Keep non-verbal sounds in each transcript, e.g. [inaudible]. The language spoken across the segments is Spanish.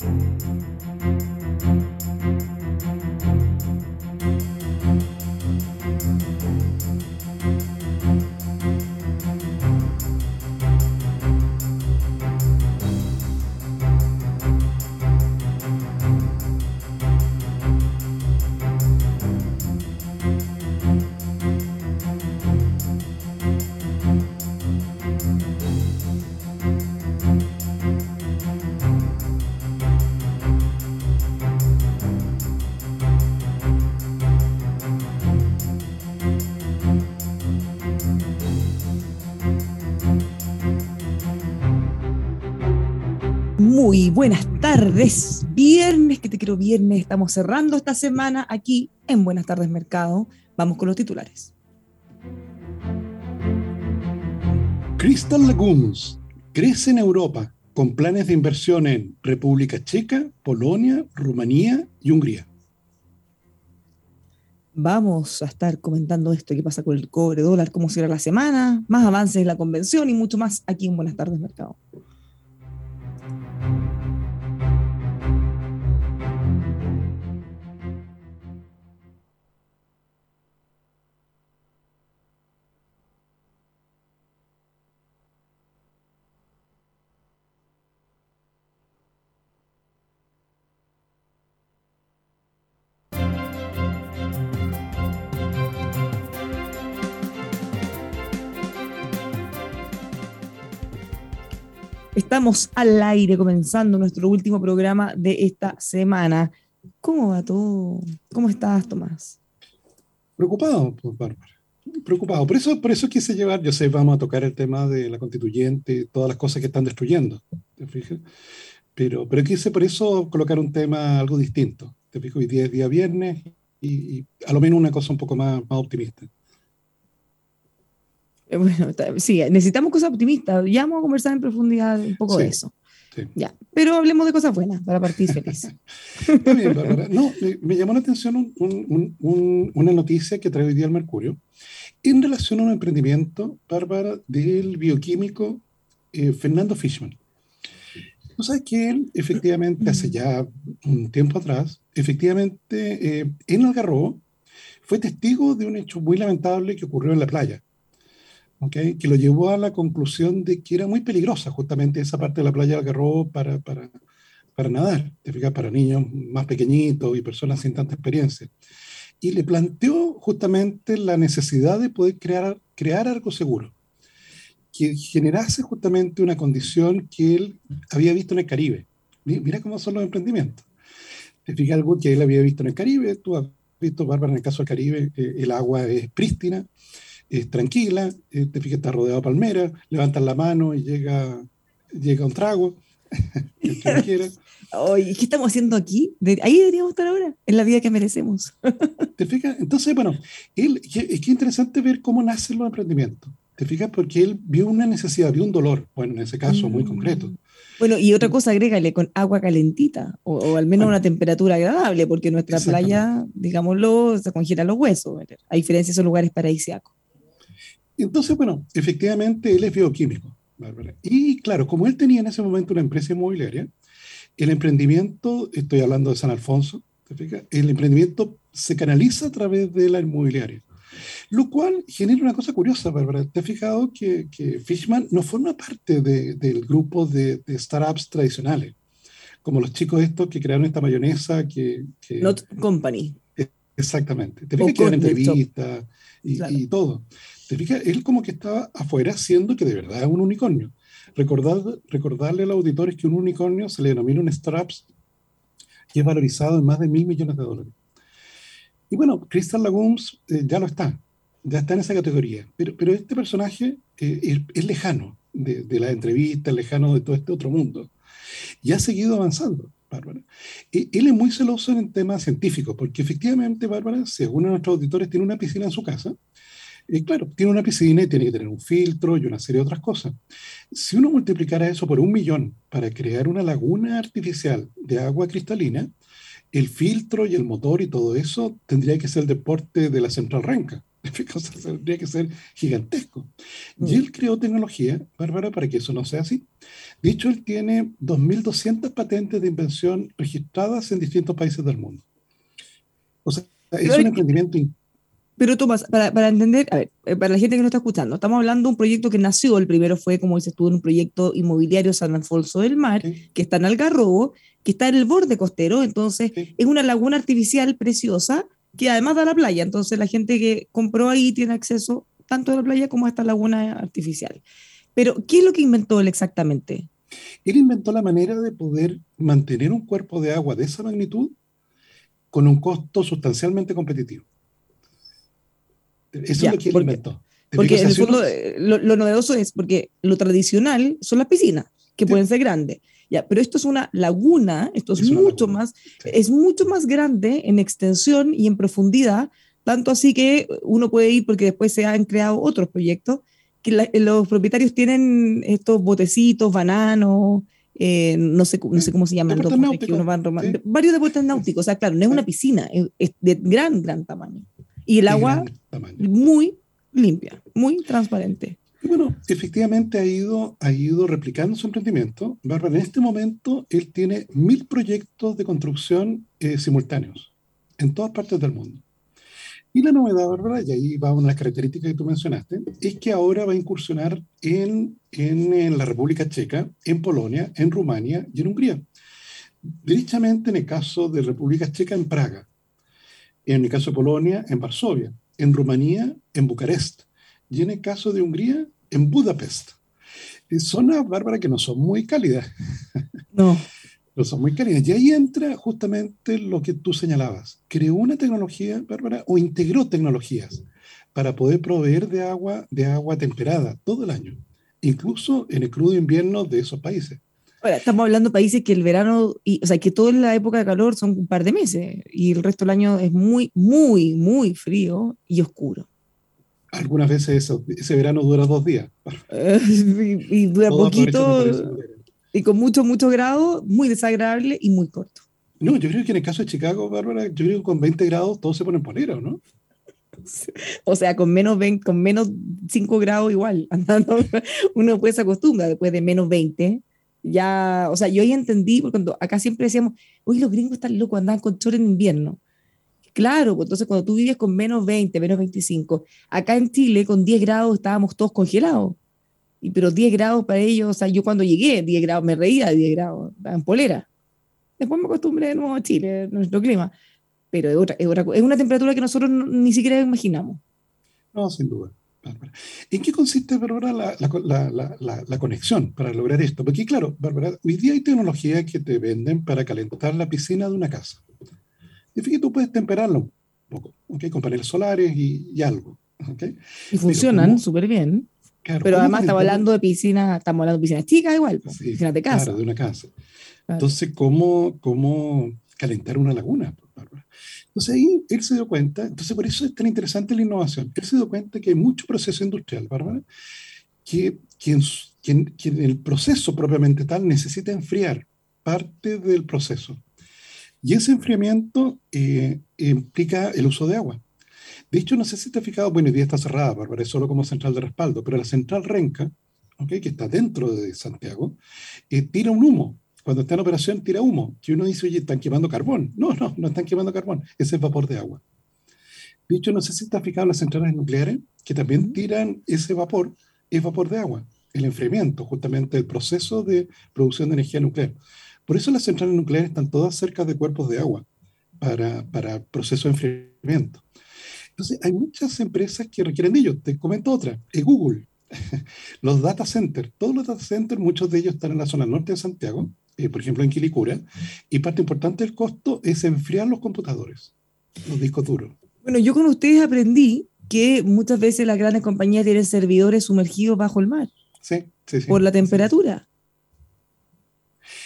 Thank you. Muy buenas tardes. Viernes, que te quiero viernes. Estamos cerrando esta semana aquí en Buenas tardes Mercado. Vamos con los titulares. Crystal Lagoons crece en Europa con planes de inversión en República Checa, Polonia, Rumanía y Hungría. Vamos a estar comentando esto, qué pasa con el cobre dólar, cómo será la semana, más avances de la convención y mucho más aquí en Buenas tardes Mercado. Estamos al aire comenzando nuestro último programa de esta semana. ¿Cómo va todo? ¿Cómo estás, Tomás? Preocupado, pues, Bárbara. Preocupado. Por eso, por eso quise llevar, yo sé, vamos a tocar el tema de la constituyente, todas las cosas que están destruyendo, ¿te fijas? Pero, pero quise por eso colocar un tema algo distinto. Te fijo, hoy día es día viernes y, y, a lo menos una cosa un poco más, más optimista. Eh, bueno, sí, necesitamos cosas optimistas. Ya vamos a conversar en profundidad un poco Sí, de eso. sí. Ya, pero hablemos de cosas buenas para partir feliz. [laughs] Está bien, Bárbara. No, me, me llamó la atención un- un- un- un- una noticia que trae hoy día el Mercurio en relación a un emprendimiento, Bárbara, del bioquímico eh, Fernando Fishman. Tú sabes que él, efectivamente, hace ya un tiempo atrás, efectivamente, eh, en Algarrobo, fue testigo de un hecho muy lamentable que ocurrió en la playa. ¿Ok? Que lo llevó a la conclusión de que era muy peligrosa justamente esa parte de la playa de Algarrobo para, para, para nadar, te fijas, para niños más pequeñitos y personas sin tanta experiencia. Y le planteó justamente la necesidad de poder crear, crear algo seguro, que generase justamente una condición que él había visto en el Caribe. Mi- Mira cómo son los emprendimientos. Te fijas algo que él había visto en el Caribe, tú has visto, Bárbara, en el caso del Caribe, eh, el agua es prístina, es tranquila, eh, te fijas, está rodeado de palmeras, levantas la mano y llega, llega un trago, [laughs] el que lo quiera. Oye, ¿qué estamos haciendo aquí? De- ahí deberíamos estar ahora, en la vida que merecemos. [laughs] ¿Te fijas? Entonces, bueno, él, que- es que interesante ver cómo nacen los emprendimientos. ¿Te fijas? Porque él vio una necesidad, vio un dolor, bueno, en ese caso muy Mm. concreto. Bueno, y otra cosa, agrégale con agua calentita, o, o al menos Bueno. una temperatura agradable, porque nuestra playa, digámoslo, se congelan los huesos, a diferencia de esos lugares paradisíacos. Entonces, bueno, efectivamente él es bioquímico, Bárbara. Y claro, como él tenía en ese momento una empresa inmobiliaria, el emprendimiento, estoy hablando de San Alfonso, ¿te fijas? El emprendimiento se canaliza a través de la inmobiliaria. Lo cual genera una cosa curiosa, Bárbara. ¿Te has fijado que, que Fishman no forma parte de, del grupo de, de, startups tradicionales? Como los chicos estos que crearon esta mayonesa que... que Not Company. Exactamente. Te fijas que entrevistas y, claro. y, todo. Te fijas, él como que estaba afuera siendo que de verdad es un unicornio. Recordar, recordarle a los auditores que un unicornio se le denomina un startups que es valorizado en más de mil millones de dólares. Y bueno, Crystal Lagoons eh, ya lo está, ya está en esa categoría, pero, pero este personaje eh, es, es, lejano de, de la entrevista, lejano de todo este otro mundo, y ha seguido avanzando. Bárbara. Y él es muy celoso en temas científicos, porque efectivamente, Bárbara, según nuestros auditores, tiene una piscina en su casa. Y claro, tiene una piscina y tiene que tener un filtro y una serie de otras cosas. Si uno multiplicara eso por un millón para crear una laguna artificial de agua cristalina, el filtro y el motor y todo eso tendría que ser el deporte de la central Renca. [laughs] O sea, tendría que ser gigantesco. Y él creó tecnología, Bárbara, para que eso no sea así. De hecho, él tiene 2.200 patentes de invención registradas en distintos países del mundo. O sea, es un emprendimiento pero Tomás, para, para, entender, a ver, para la gente que no está escuchando, estamos hablando de un proyecto que nació, el primero fue, como dices tú, en un proyecto inmobiliario San Alfonso del Mar, sí. que está en Algarrobo, que está en el borde costero, entonces sí. es una laguna artificial preciosa que además da la playa, entonces la gente que compró ahí tiene acceso tanto a la playa como a esta laguna artificial. Pero, ¿qué es lo que inventó él exactamente? Él inventó la manera de poder mantener un cuerpo de agua de esa magnitud con un costo sustancialmente competitivo. Eso ya, es lo que porque, inventó. Porque en el fondo lo, lo, novedoso es porque lo tradicional son las piscinas, que sí. pueden ser grandes. Ya, pero esto es una laguna, esto es, es mucho más, sí. es mucho más grande en extensión y en profundidad, tanto así que uno puede ir porque después se han creado otros proyectos que la, los propietarios tienen estos botecitos, bananos, eh, no, sé, no sé cómo se llaman los botes que uno sí. varios deportes náuticos, o sea, claro, no es una piscina, es, es de gran, gran tamaño. Y el agua muy limpia, muy transparente. Y bueno, efectivamente ha ido, ha ido replicando su emprendimiento. Bárbara, en este momento él tiene mil proyectos de construcción eh, simultáneos en todas partes del mundo. Y la novedad, Bárbara, y ahí va una de las características que tú mencionaste, es que ahora va a incursionar en, en, en la República Checa, en Polonia, en Rumania y en Hungría. Derechamente en el caso de República Checa, en Praga en el caso de Polonia, en Varsovia, en Rumanía, en Bucarest, y en el caso de Hungría, en Budapest. Zonas, Bárbara, que no son muy cálidas. [laughs] No. no son muy cálidas. Y ahí entra justamente lo que tú señalabas. Creó una tecnología, Bárbara, o integró tecnologías para poder proveer de agua, de agua temperada todo el año, incluso en el crudo invierno de esos países. Ahora, estamos hablando de países que el verano, y, o sea, que toda la época de calor son un par de meses y el resto del año es muy, muy, muy frío y oscuro. Algunas veces eso, ese verano dura dos días. [laughs] y, y, dura poquito y con mucho, mucho grado, muy desagradable y muy corto. No, yo creo que en el caso de Chicago, Bárbara, yo creo que con 20 grados todos se ponen polera, ¿no? [laughs] O sea, con menos, 20, con menos 5 grados igual, [laughs] andando, uno pues se acostumbra después de menos 20 ya, o sea, yo ya entendí, porque cuando acá siempre decíamos, uy, los gringos están locos, andan con chores en invierno. Claro, pues entonces cuando tú vives con menos 20, menos 25, acá en Chile con 10 grados estábamos todos congelados. Y, pero 10 grados para ellos, o sea, yo cuando llegué, 10 grados, me reía de 10 grados, en polera. Después me acostumbré de nuevo a Chile, nuestro clima. Pero es, otra, es, otra, es una temperatura que nosotros no, ni siquiera imaginamos. No, sin duda. Bárbara. ¿En qué consiste, Bárbara, la, la, la, la, conexión para lograr esto? Porque, claro, Bárbara, hoy día hay tecnología que te venden para calentar la piscina de una casa. Y fíjate, tú puedes temperarlo un poco, ¿okay? con paneles solares y, y algo. ¿okay? Y funcionan súper bien. Claro, pero además estamos hablando de piscinas, estamos hablando de piscinas chicas igual, sí, piscinas de casa. Claro, de una casa. Claro. Entonces, ¿cómo, ¿cómo calentar una laguna? Entonces ahí él se dio cuenta, entonces por eso es tan interesante la innovación, él se dio cuenta que hay mucho proceso industrial, Bárbara, que, que, que, que en el proceso propiamente tal necesita enfriar parte del proceso. Y ese enfriamiento eh, implica el uso de agua. De hecho, no sé si te has fijado, bueno, hoy día está cerrada, Bárbara, es solo como central de respaldo, pero la central Renca, okay, que está dentro de Santiago, eh, tira un humo cuando está en operación tira humo, que uno dice, oye, están quemando carbón. No, no, no están quemando carbón, ese es vapor de agua. Dicho, no sé si está fijado en las centrales nucleares, que también tiran ese vapor, es vapor de agua, el enfriamiento, justamente el proceso de producción de energía nuclear. Por eso las centrales nucleares están todas cerca de cuerpos de agua para, para proceso de enfriamiento. Entonces, hay muchas empresas que requieren de ello. Te comento otra, es Google. [laughs] los data centers, todos los data centers, muchos de ellos están en la zona norte de Santiago, eh, por ejemplo en Quilicura, y parte importante del costo es enfriar los computadores, los discos duros. Bueno, yo con ustedes aprendí que muchas veces las grandes compañías tienen servidores sumergidos bajo el mar. Sí, sí, sí. Por la temperatura.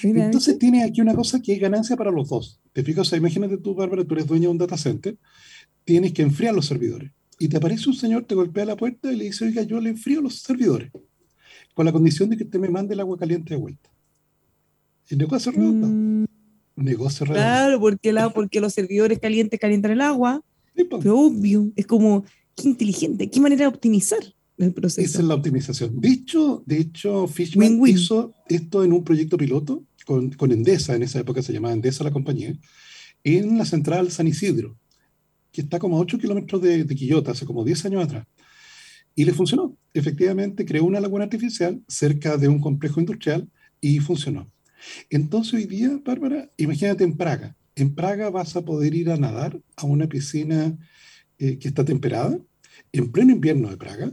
Entonces tiene aquí una cosa que es ganancia para los dos. Te fijas, o sea, imagínate tú, Bárbara, tú eres dueña de un data center, tienes que enfriar los servidores. Y te aparece un señor, te golpea la puerta y le dice, oiga, yo le enfrío los servidores, con la condición de que usted me mande el agua caliente de vuelta. Y negocio redondo. Mm. Negocio redondo. Claro, porque, la, porque los servidores calientes calientan el agua. pero obvio, es como, qué inteligente, qué manera de optimizar el proceso. Esa es la optimización. De hecho, de hecho Fishman hizo esto en un proyecto piloto con, con, Endesa, en esa época se llamaba Endesa la compañía, en la central San Isidro, que está como a 8 kilómetros de, de Quillota, hace como 10 años atrás. Y le funcionó. Efectivamente, creó una laguna artificial cerca de un complejo industrial y funcionó. Entonces hoy día, Bárbara, imagínate en Praga. En Praga vas a poder ir a nadar a una piscina eh, que está temperada, en pleno invierno de Praga,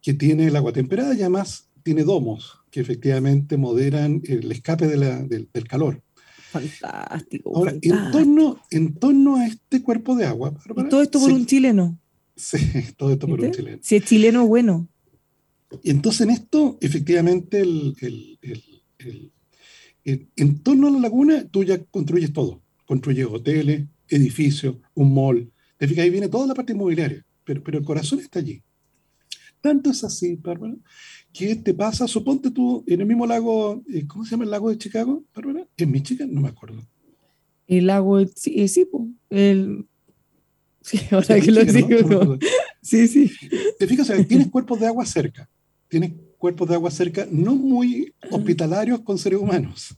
que tiene el agua temperada y además tiene domos que efectivamente moderan el escape de la, del, calor. Fantástico. Ahora, En, torno, en torno a este cuerpo de agua. ¿Y todo esto por un chileno. Sí, [laughs] todo esto por un chileno. Si es chileno, bueno. Y entonces en esto, efectivamente, el, el, en torno a la laguna, tú ya construyes todo. Construyes hoteles, edificios, un mall. Te fijas, ahí viene toda la parte inmobiliaria, pero, pero el corazón está allí. Tanto es así, Bárbara, que te pasa, suponte tú, en el mismo lago, eh, ¿cómo se llama el lago de Chicago, Bárbara? ¿En Michigan? No me acuerdo. El lago, sí, eh, sí el... [laughs] Sí, ahora que lo digo. Sí, sí. Te fijas, tienes cuerpos de agua cerca, tienes cuerpos de agua cerca no muy [clears throat] hospitalarios con seres humanos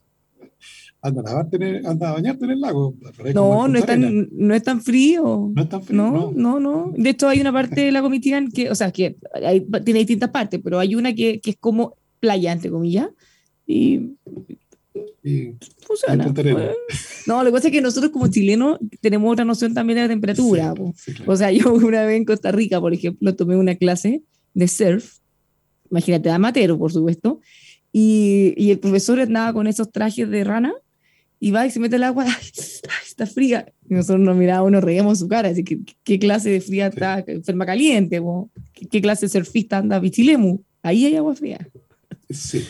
anda a, tener, anda a bañarte en el lago. No, no es, tan, no es tan frío. No es tan frío. No, no, no. De hecho, hay una parte del lago Michigan que, o sea, que tiene distintas partes, pero hay una que, que es como playa, entre comillas. Y, y funciona. no, lo que pasa es que nosotros como chilenos tenemos otra noción también de la temperatura. O sea, [laughs] yo una vez en Costa Rica, por ejemplo, tomé una clase de surf, imagínate, amateur, por supuesto, y, y, el profesor andaba con esos trajes de rana y va y se mete el agua, [laughs] está fría. Y nosotros nos mirábamos, nos reíamos su cara, así que qué clase de fría está, enferma caliente, ¿Qué, clase de surfista anda bichilemu, ahí hay agua fría. Sí.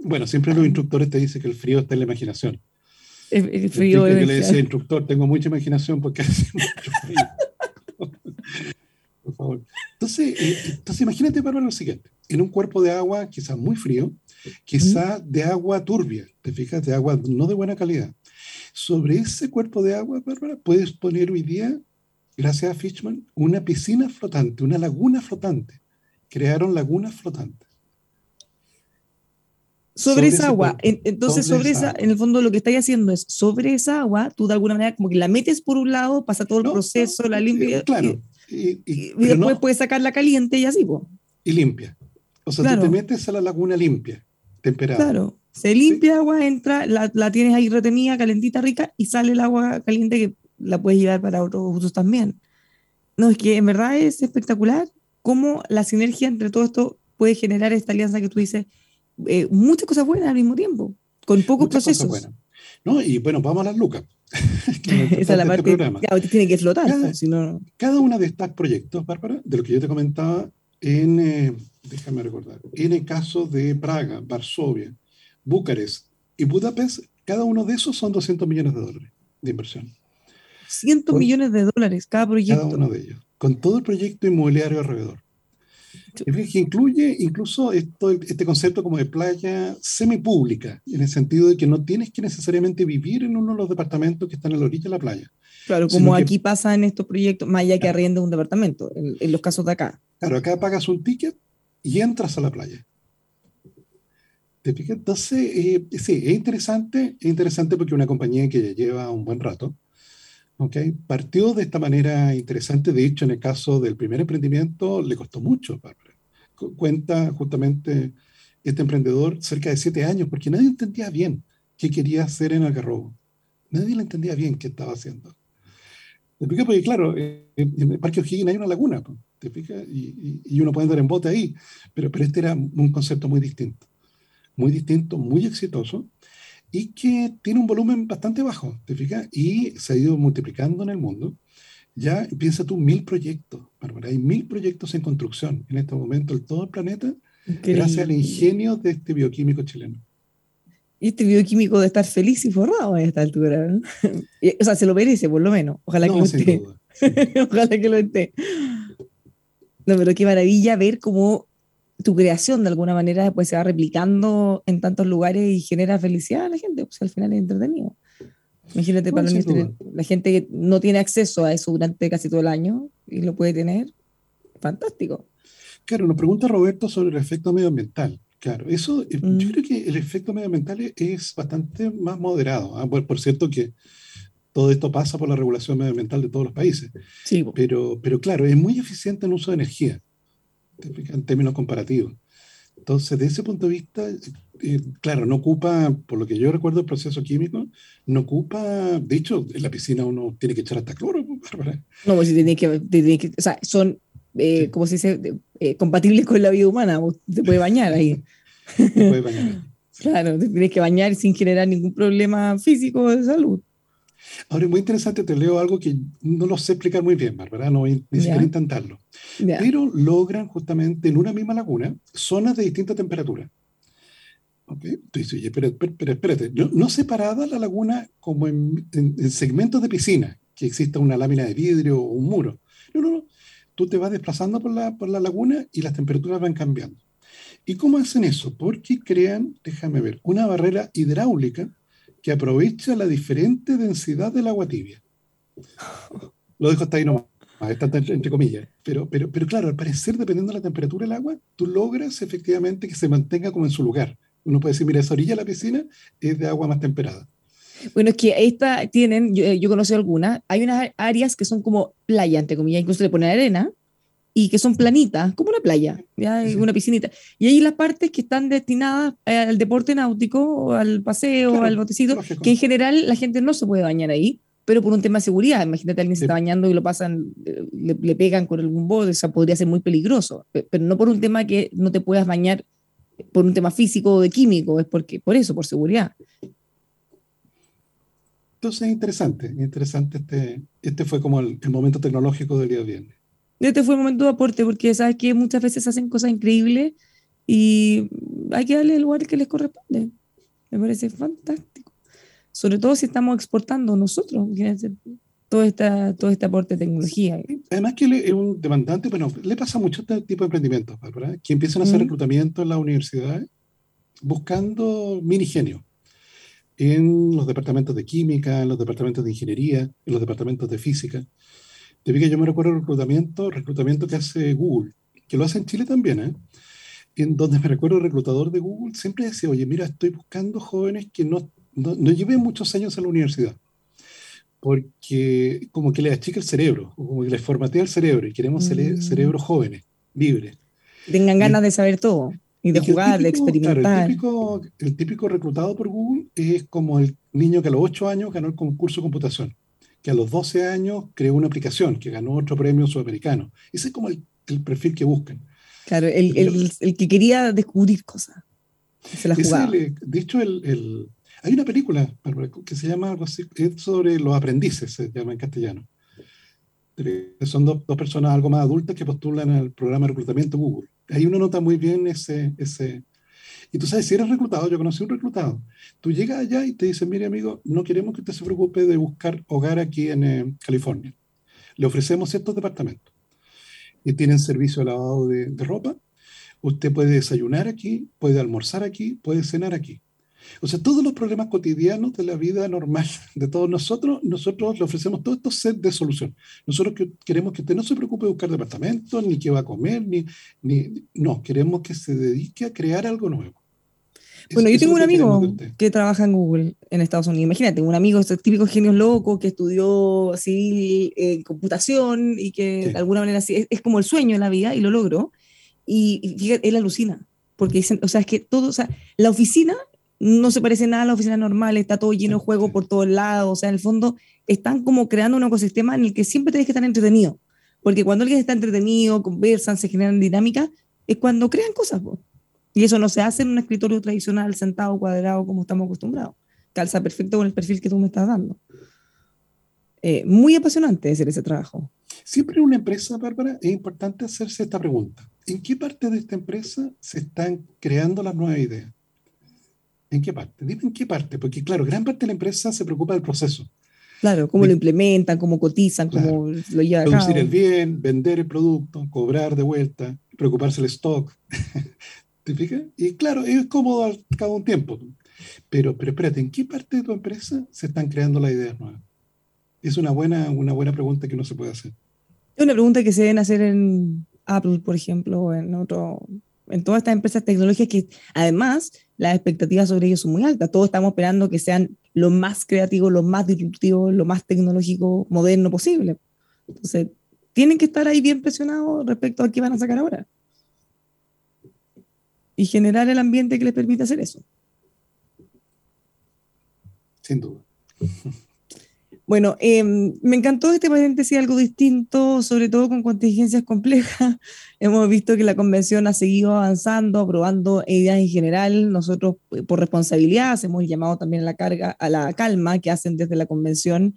Bueno, siempre los instructores te dicen que el frío está en la imaginación. El, frío es. le decía, instructor, tengo mucha imaginación porque hace mucho frío. [laughs] Por favor. Entonces, eh, entonces imagínate, para lo siguiente. En un cuerpo de agua quizás muy frío, quizá de agua turbia, te fijas, de agua no de buena calidad. Sobre ese cuerpo de agua, Bárbara, puedes poner hoy día, gracias a Fishman, una piscina flotante, una laguna flotante. Crearon lagunas flotantes. Sobre, esa agua. Entonces, sobre, esa, en el fondo lo que estáis haciendo es, sobre esa agua, tú de alguna manera como que la metes por un lado, pasa todo el proceso, la limpia. Claro. Y, y, después puedes sacarla caliente y así, pues. Y limpia. O sea, tú te metes a la laguna limpia. Claro, se limpia agua, entra, la, la, tienes ahí retenida, calentita, rica, y sale el agua caliente que la puedes llevar para otros usos también. No, es que en verdad es espectacular cómo la sinergia entre todo esto puede generar esta alianza que tú dices, eh, muchas cosas buenas al mismo tiempo, con pocos procesos. No, y bueno, vamos a las lucas. [laughs] [laughs] Esa es la parte que tiene que flotar. Cada, si no... cada uno de estos proyectos, Bárbara, de lo que yo te comentaba en, eh, déjame recordar, en el caso de Praga, Varsovia, Bucarest y Budapest, cada uno de esos son 200 millones de dólares de inversión. 100 millones de dólares cada proyecto. Cada uno de ellos, con todo el proyecto inmobiliario alrededor. Que incluye incluso esto, este concepto como de playa semipública, en el sentido de que no tienes que necesariamente vivir en uno de los departamentos que están a la orilla de la playa. Claro, como aquí pasa en estos proyectos, más allá que arriende un departamento, en, los casos de acá. Claro, acá pagas un ticket y entras a la playa. Entonces, eh, sí, es interesante, es interesante porque una compañía que ya lleva un buen rato, ¿okay? Partió de esta manera interesante, de hecho en el caso del primer emprendimiento le costó mucho, Cuenta justamente este emprendedor cerca de siete años, porque nadie entendía bien qué quería hacer en Algarrobo. Nadie le entendía bien qué estaba haciendo. ¿Te fijas? Porque claro, en el Parque O'Higgins hay una laguna, ¿te fijas? Y, y, uno puede andar en bote ahí, pero, pero este era un concepto muy distinto. Muy distinto, muy exitoso, y que tiene un volumen bastante bajo, ¿te fijas? Y se ha ido multiplicando en el mundo. Ya piensa tú, mil proyectos, Hay mil proyectos en construcción en este momento en todo el planeta, gracias al ingenio de este bioquímico chileno. Y este bioquímico de estar feliz y forrado a esta altura. [laughs] o sea, se lo merece, por lo menos. Ojalá que lo esté. [laughs] Ojalá que lo esté. No, pero qué maravilla ver cómo tu creación de alguna manera después se va replicando en tantos lugares y genera felicidad a la gente, pues al final es entretenido. Imagínate para la gente que no tiene acceso a eso durante casi todo el año y lo puede tener, fantástico. Claro, nos pregunta Roberto sobre el efecto medioambiental. Claro, eso, eh, yo mm. creo que el efecto medioambiental es bastante más moderado. ¿ah? Por, cierto que todo esto pasa por la regulación medioambiental de todos los países. Sí, pero, pero claro, es muy eficiente en uso de energía en términos comparativos. Entonces, de ese punto de vista, eh, claro, no ocupa, por lo que yo recuerdo el proceso químico, no ocupa, de hecho, en la piscina uno tiene que echar hasta cloro. No, [laughs] pues tiene que, tiene que, o sea, son, eh, como se dice, eh, compatibles con la vida humana, te puede bañar ahí. [laughs] te puede bañar. [laughs] claro, te tienes que bañar sin generar ningún problema físico de salud. Ahora es muy interesante, te leo algo que no lo sé explicar muy bien, Bárbara, no ni siquiera intentarlo. Pero logran justamente en una misma laguna zonas de distinta temperatura. ¿Okay? Entonces, pero, pero, espérate, no, separada la laguna como en, segmentos de piscina, que exista una lámina de vidrio o un muro. No, no, no. Tú te vas desplazando por la, por la laguna y las temperaturas van cambiando. ¿Y cómo hacen eso? Porque crean, déjame ver, una barrera hidráulica que aprovecha la diferente densidad del agua tibia. [laughs] Lo dejo hasta ahí nomás, está entre comillas. Pero, pero, pero claro, al parecer, dependiendo de la temperatura del agua, tú logras efectivamente que se mantenga como en su lugar. Uno puede decir, mira, esa orilla de la piscina es de agua más temperada. Bueno, es que esta tienen, yo, yo conocí algunas, hay unas áreas que son como playa, entre comillas, incluso le ponen arena, y que son planitas, como una playa, ¿ya? una piscinita. Y hay las partes que están destinadas al deporte náutico, al paseo, al botecito, que en general la gente no se puede bañar ahí, pero por un tema de seguridad. Imagínate, alguien se está bañando y lo pasan, le, pegan con algún bote, o sea, podría ser muy peligroso, pero no por un tema que no te puedas bañar por un tema físico o de químico, es porque, por eso, por seguridad. Entonces es interesante, interesante este, este fue como el, el momento tecnológico del día viernes. Este fue un momento de aporte porque sabes que muchas veces hacen cosas increíbles y hay que darle el lugar que les corresponde. Me parece fantástico. Sobre todo si estamos exportando nosotros todo, esta, todo este aporte de tecnología. Además que es un demandante, bueno, le pasa mucho este tipo de emprendimientos, ¿verdad? Que empiezan a hacer reclutamiento en las universidades buscando mini genios en los departamentos de química, en los departamentos de ingeniería, en los departamentos de física. Te vi que yo me recuerdo el reclutamiento, reclutamiento que hace Google, que lo hace en Chile también, ¿eh? en donde me recuerdo el reclutador de Google siempre decía, oye, mira, estoy buscando jóvenes que no, no, no lleven muchos años en la universidad, porque como que le achica el cerebro, como que les formatea el cerebro, y queremos mm. cerebros jóvenes, libres. Tengan ganas de saber todo, y de jugar, de experimentar. el, típico, el típico reclutado por Google es como el niño que a los 8 años ganó el concurso de computación que a los 12 años creó una aplicación que ganó otro premio sudamericano. Ese es como el, el perfil que buscan. Claro, el, el, el, que quería descubrir cosas. Se la jugaba. de hecho, el, hay una película que se llama es sobre los aprendices, se llama en castellano. Son dos, personas algo más adultas que postulan al programa de reclutamiento Google. Ahí uno nota muy bien ese, ese, y tú sabes, si eres reclutado, yo conocí un reclutado, tú llegas allá y te dicen, mire amigo, no queremos que usted se preocupe de buscar hogar aquí en eh, California. Le ofrecemos estos departamentos. Y tienen servicio de lavado de ropa. Usted puede desayunar aquí, puede almorzar aquí, puede cenar aquí. O sea, todos los problemas cotidianos de la vida normal [laughs] de todos nosotros, nosotros le ofrecemos todo estos set de solución. Nosotros que, queremos que usted no se preocupe de buscar departamentos, ni qué va a comer, ni, ni, no, queremos que se dedique a crear algo nuevo. Bueno, yo tengo un amigo que trabaja en Google en Estados Unidos. Imagínate, un amigo, estos típicos genios locos que estudió civil, eh, computación y que de alguna manera es, es, como el sueño en la vida y lo logró. Y, y fíjate, él alucina, porque dicen, o sea, es que todo, o sea, la oficina no se parece nada a la oficina normal, está todo lleno de juego por todos lados, o sea, en el fondo están como creando un ecosistema en el que siempre tienes que estar entretenido, porque cuando alguien está entretenido, conversan, se generan dinámicas, es cuando crean cosas. Y eso no se hace en un escritorio tradicional, sentado, cuadrado, como estamos acostumbrados. Calza perfecto con el perfil que tú me estás dando. Eh, muy apasionante hacer ese trabajo. Siempre en una empresa, Bárbara, es importante hacerse esta pregunta. ¿En qué parte de esta empresa se están creando las nuevas ideas? ¿En qué parte? Dime en qué parte, porque claro, gran parte de la empresa se preocupa del proceso. Claro, cómo lo implementan, cómo cotizan, cómo lo llevan a cabo. Producir el bien, vender el producto, cobrar de vuelta, preocuparse el stock. [laughs] ¿Te fijas? Y claro, es cómodo al cabo de un tiempo. Pero, pero espérate, ¿en qué parte de tu empresa se están creando las ideas nuevas? Es una buena, una buena pregunta que uno se puede hacer. Es una pregunta que se deben hacer en Apple, por ejemplo, o en otro, en todas estas empresas tecnológicas que además las expectativas sobre ellos son muy altas. Todos estamos esperando que sean lo más creativos, lo más disruptivos, lo más tecnológico, moderno posible. Entonces, tienen que estar ahí bien presionados respecto a qué van a sacar ahora. Y generar el ambiente que les permita hacer eso. Sin duda. Bueno, eh, me encantó este paréntesis, algo distinto, sobre todo con contingencias complejas. [laughs] Hemos visto que la convención ha seguido avanzando, aprobando ideas en general. Nosotros, eh, por responsabilidad, hemos llamado también a la carga, a la calma que hacen desde la convención.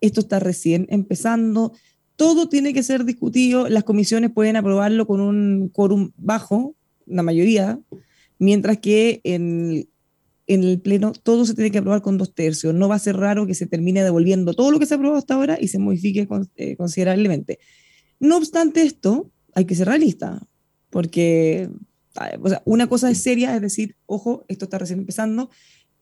Esto está recién empezando. Todo tiene que ser discutido. Las comisiones pueden aprobarlo con un quórum bajo, la mayoría, mientras que en en el Pleno todo se tiene que aprobar con dos tercios. No va a ser raro que se termine devolviendo todo lo que se ha aprobado hasta ahora y se modifique eh, considerablemente. No obstante esto, hay que ser realista, porque una cosa es seria, es decir, ojo, esto está recién empezando,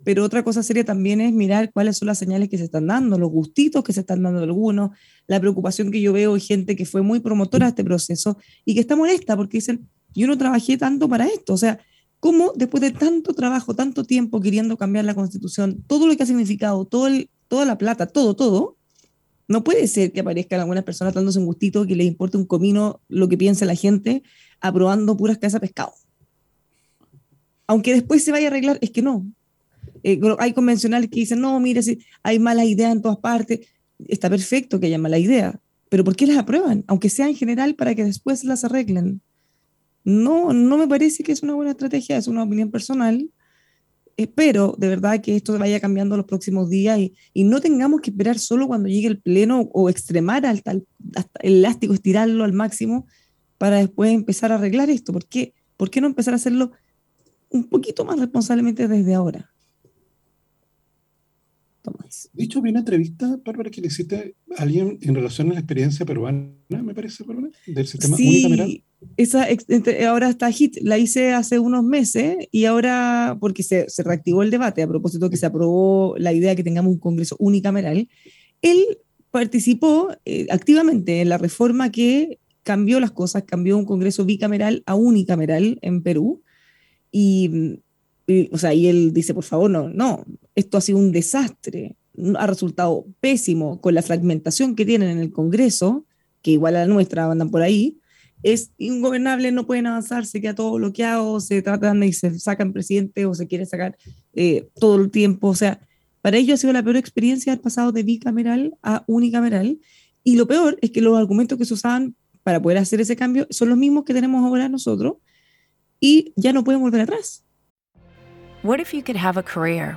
pero otra cosa seria también es mirar cuáles son las señales que se están dando, los gustitos que se están dando de algunos, la preocupación que yo veo de gente que fue muy promotora de este proceso y que está molesta porque dicen, yo no trabajé tanto para esto, o sea, cómo después de tanto trabajo, tanto tiempo queriendo cambiar la constitución, todo lo que ha significado, todo toda la plata, todo, todo, no puede ser que aparezcan algunas personas dándose un gustito que les importe un comino lo que piensa la gente, aprobando puras casas de pescado. Aunque después se vaya a arreglar, es que no. Eh, hay convencionales que dicen, no, mire, si hay malas ideas en todas partes, está perfecto que haya mala idea, pero ¿por qué las aprueban? Aunque sea en general para que después las arreglen. No, no me parece que es una buena estrategia, es una opinión personal. Espero de verdad que esto vaya cambiando los próximos días y, no tengamos que esperar solo cuando llegue el pleno o extremar al, el elástico, estirarlo al máximo para después empezar a arreglar esto. ¿Por qué? ¿Por qué no empezar a hacerlo un poquito más responsablemente desde ahora? Dicho, vi una entrevista, Bárbara, que le hiciste a alguien en relación a la experiencia peruana, me parece, Bárbara, del sistema sí, unicameral. Esa, ahora está HIT, la hice hace unos meses y ahora, porque se, se reactivó el debate a propósito de que se aprobó la idea de que tengamos un Congreso unicameral, él participó eh, activamente en la reforma que cambió las cosas, cambió un Congreso bicameral a unicameral en Perú. Y o sea, y él dice, por favor, no, no, esto ha sido un desastre, ha resultado pésimo con la fragmentación que tienen en el Congreso, que igual a la nuestra andan por ahí, es ingobernable, no pueden avanzar, se queda todo bloqueado, se tratan y se sacan presidente o se quiere sacar eh, todo el tiempo, o sea, para ellos ha sido la peor experiencia haber pasado de bicameral a unicameral, y lo peor es que los argumentos que se usaban para poder hacer ese cambio son los mismos que tenemos ahora nosotros, y ya no pueden volver atrás. What if you could have a career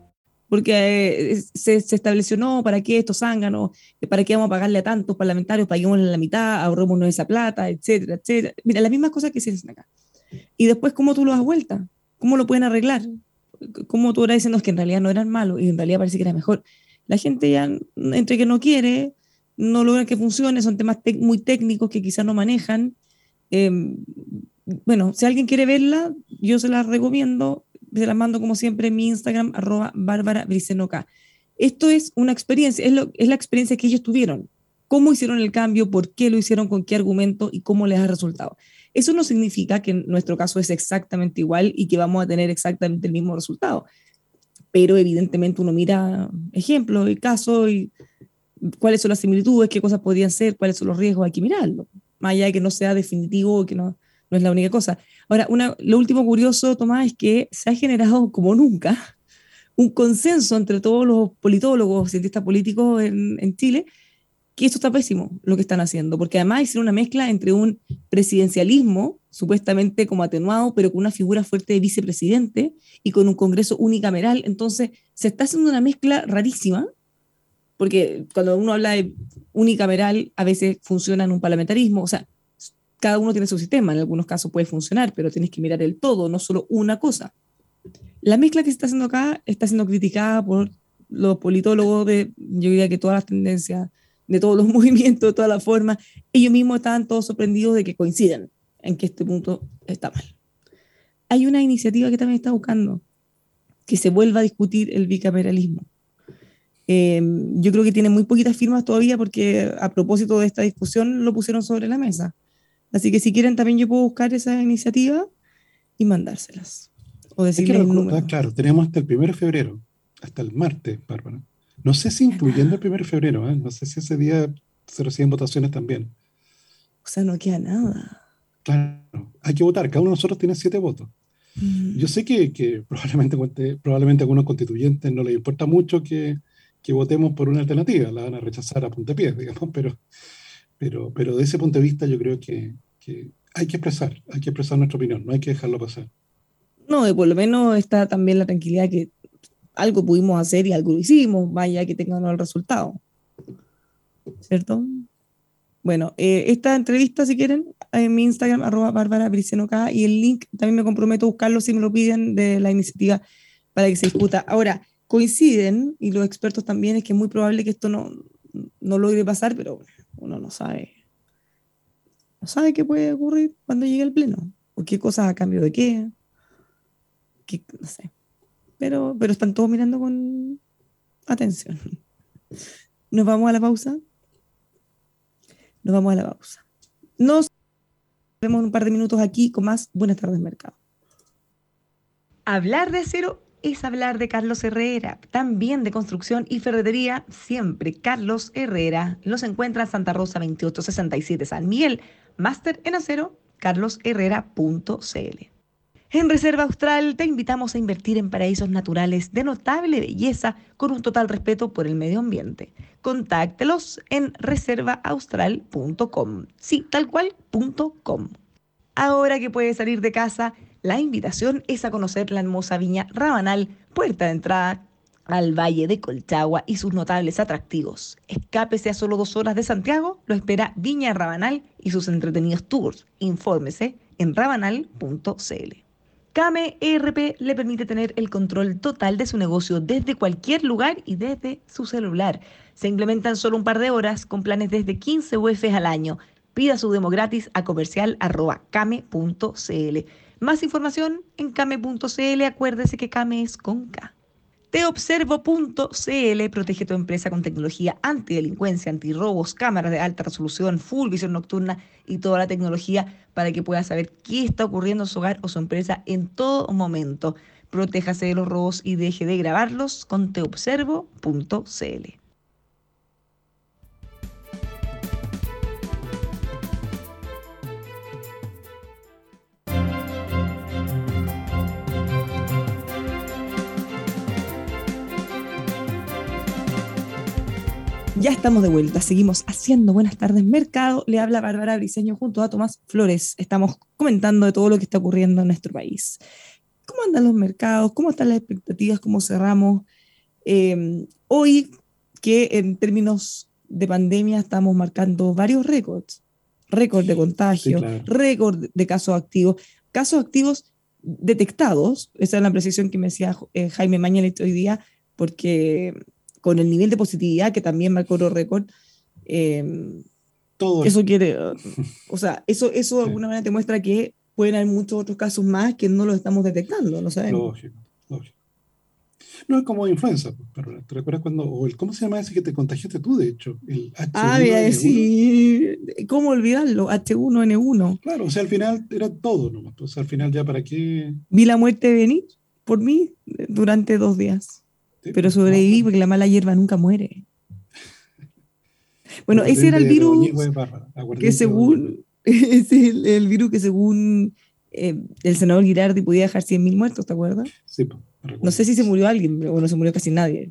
porque eh, se, se, estableció, no, ¿para qué estos zánganos? ¿Para qué vamos a pagarle a tantos parlamentarios? Paguémosle la mitad, ahorrémonos esa plata, etcétera, etcétera. Mira, las mismas cosas que se dicen acá. Y después, ¿cómo tú lo das vuelta? ¿Cómo lo pueden arreglar? como tú eras diciendo que en realidad no eran malos y en realidad parece que era mejor. La gente ya, entre que no quiere, no logra que funcione, son temas muy técnicos que quizás no manejan. Em, bueno, si alguien quiere verla, yo se la recomiendo, se la mando como siempre en mi Instagram, arroba Bárbara Esto es una experiencia, es, es la experiencia que ellos tuvieron. Cómo hicieron el cambio, por qué lo hicieron, con qué argumento y cómo les ha resultado. Eso no significa que en nuestro caso es exactamente igual y que vamos a tener exactamente el mismo resultado. Pero evidentemente uno mira ejemplos y casos y cuáles son las similitudes, qué cosas podrían ser, cuáles son los riesgos, hay que mirarlo. Más allá de que no sea definitivo, que no, no es la única cosa. Ahora, una, lo último curioso, Tomás, es que se ha generado como nunca un consenso entre todos los politólogos, cientistas políticos en, Chile, que esto está pésimo lo que están haciendo, porque además hicieron una mezcla entre un presidencialismo, supuestamente como atenuado, pero con una figura fuerte de vicepresidente y con un Congreso unicameral. Entonces, se está haciendo una mezcla rarísima, porque cuando uno habla de unicameral, a veces funciona en un parlamentarismo, o sea, cada uno tiene su sistema, en algunos casos puede funcionar, pero tienes que mirar el todo, no solo una cosa. La mezcla que se está haciendo acá está siendo criticada por los politólogos de, yo diría que todas las tendencias de todos los [laughs] movimientos, de todas las formas, ellos mismos estaban todos sorprendidos de que coincidan en que este punto está mal. Hay una iniciativa que también está buscando que se vuelva a discutir el bicameralismo. Em, yo creo que tiene muy poquitas firmas todavía porque a propósito de esta discusión lo pusieron sobre la mesa. Así que si quieren también yo puedo buscar esa iniciativa y mandárselas. O decirles Claro, tenemos hasta el 1 de febrero, hasta el martes, Bárbara. No sé si incluyendo el 1 de febrero, ¿eh? no sé si ese día se reciben votaciones también. O sea, no queda nada. Claro, hay que votar. Cada uno de nosotros tiene siete votos. Mm. Yo sé que, que, probablemente, probablemente a algunos constituyentes no les importa mucho que, que, votemos por una alternativa, la van a rechazar a puntapié, digamos, pero, pero, pero de ese punto de vista yo creo que, hay que expresar, hay que expresar nuestra opinión, no hay que dejarlo pasar. No, y por lo menos está también la tranquilidad que algo pudimos hacer y algo hicimos, vaya que tengan el resultado. ¿Cierto? Bueno, eh, esta entrevista, si quieren, en mi Instagram, arroba Bárbara y el link también me comprometo a buscarlo si me lo piden de la iniciativa para que se discuta. Ahora, coinciden, y los expertos también, es que es muy probable que esto no, no logre pasar, pero uno no sabe. No sabe qué puede ocurrir cuando llegue el pleno, o qué cosas a cambio de qué. qué no sé pero, pero están todos mirando con atención. [laughs] Nos vamos a la pausa. Nos vamos a la pausa. Nos vemos un par de minutos aquí con más Buenas tardes, Mercado. Hablar de acero es hablar de Carlos Herrera, también de construcción y ferretería, siempre Carlos Herrera. Los encuentra en Santa Rosa 2867 San Miguel, máster en acero, carlosherrera.cl. En Reserva Austral te invitamos a invertir en paraísos naturales de notable belleza con un total respeto por el medio ambiente. Contáctelos en reservaaustral.com. Sí, tal cual, .com. Ahora que puedes salir de casa, la invitación es a conocer la hermosa viña Rabanal, puerta de entrada al Valle de Colchagua y sus notables atractivos. Escápese a solo dos horas de Santiago, lo espera Viña Rabanal y sus entretenidos tours. Infórmese en rabanal.cl. Kame ERP le permite tener el control total de su negocio desde cualquier lugar y desde su celular. Se implementan solo un par de horas con planes desde 15 UF al año. Pida su demo gratis a comercial.kame.cl. Más información en kame.cl. Acuérdese que Kame es con K. Teobservo.cl protege tu empresa con tecnología antidelincuencia, antirrobos, cámaras de alta resolución, full visión nocturna y toda la tecnología para que pueda saber qué está ocurriendo en su hogar o su empresa en todo momento. Protéjase de los robos y deje de grabarlos con teobservo.cl. Ya estamos de vuelta, seguimos haciendo Buenas tardes Mercado. Le habla Bárbara Briseño junto a Tomás Flores. Estamos comentando de todo lo que está ocurriendo en nuestro país. ¿Cómo andan los mercados? ¿Cómo están las expectativas? ¿Cómo cerramos? Eh, hoy que en términos de pandemia estamos marcando varios récords. Récord de contagio, récord de casos activos. Casos activos detectados, esa es la precisión que me decía eh, Jaime Mañalich hoy día, porque con el nivel de positividad que también marcó el récord, eh, Todo eso quiere, [laughs] o sea, eso, eso de alguna manera te muestra que pueden haber muchos otros casos más que no los estamos detectando, no sabemos. Lógico, lógico. No es como influenza, pues, pero ¿te recuerdas cuando, o el, ¿cómo se llama ese que te contagiaste tú, de hecho? El H1N1. Ah, sí, ¿cómo olvidarlo? H1N1. Claro, o sea, al final era todo, ¿no? Entonces, al final ya para qué... Vi la muerte venir por mí durante dos días, pero sobreviví porque la mala hierba nunca muere. [laughs] Bueno, ese era el virus que según, [laughs] es el, virus que según eh, el senador Girardi podía dejar 100.000 muertos, ¿te acuerdas? Sí, pues. No sé si se murió alguien, o no se murió casi nadie.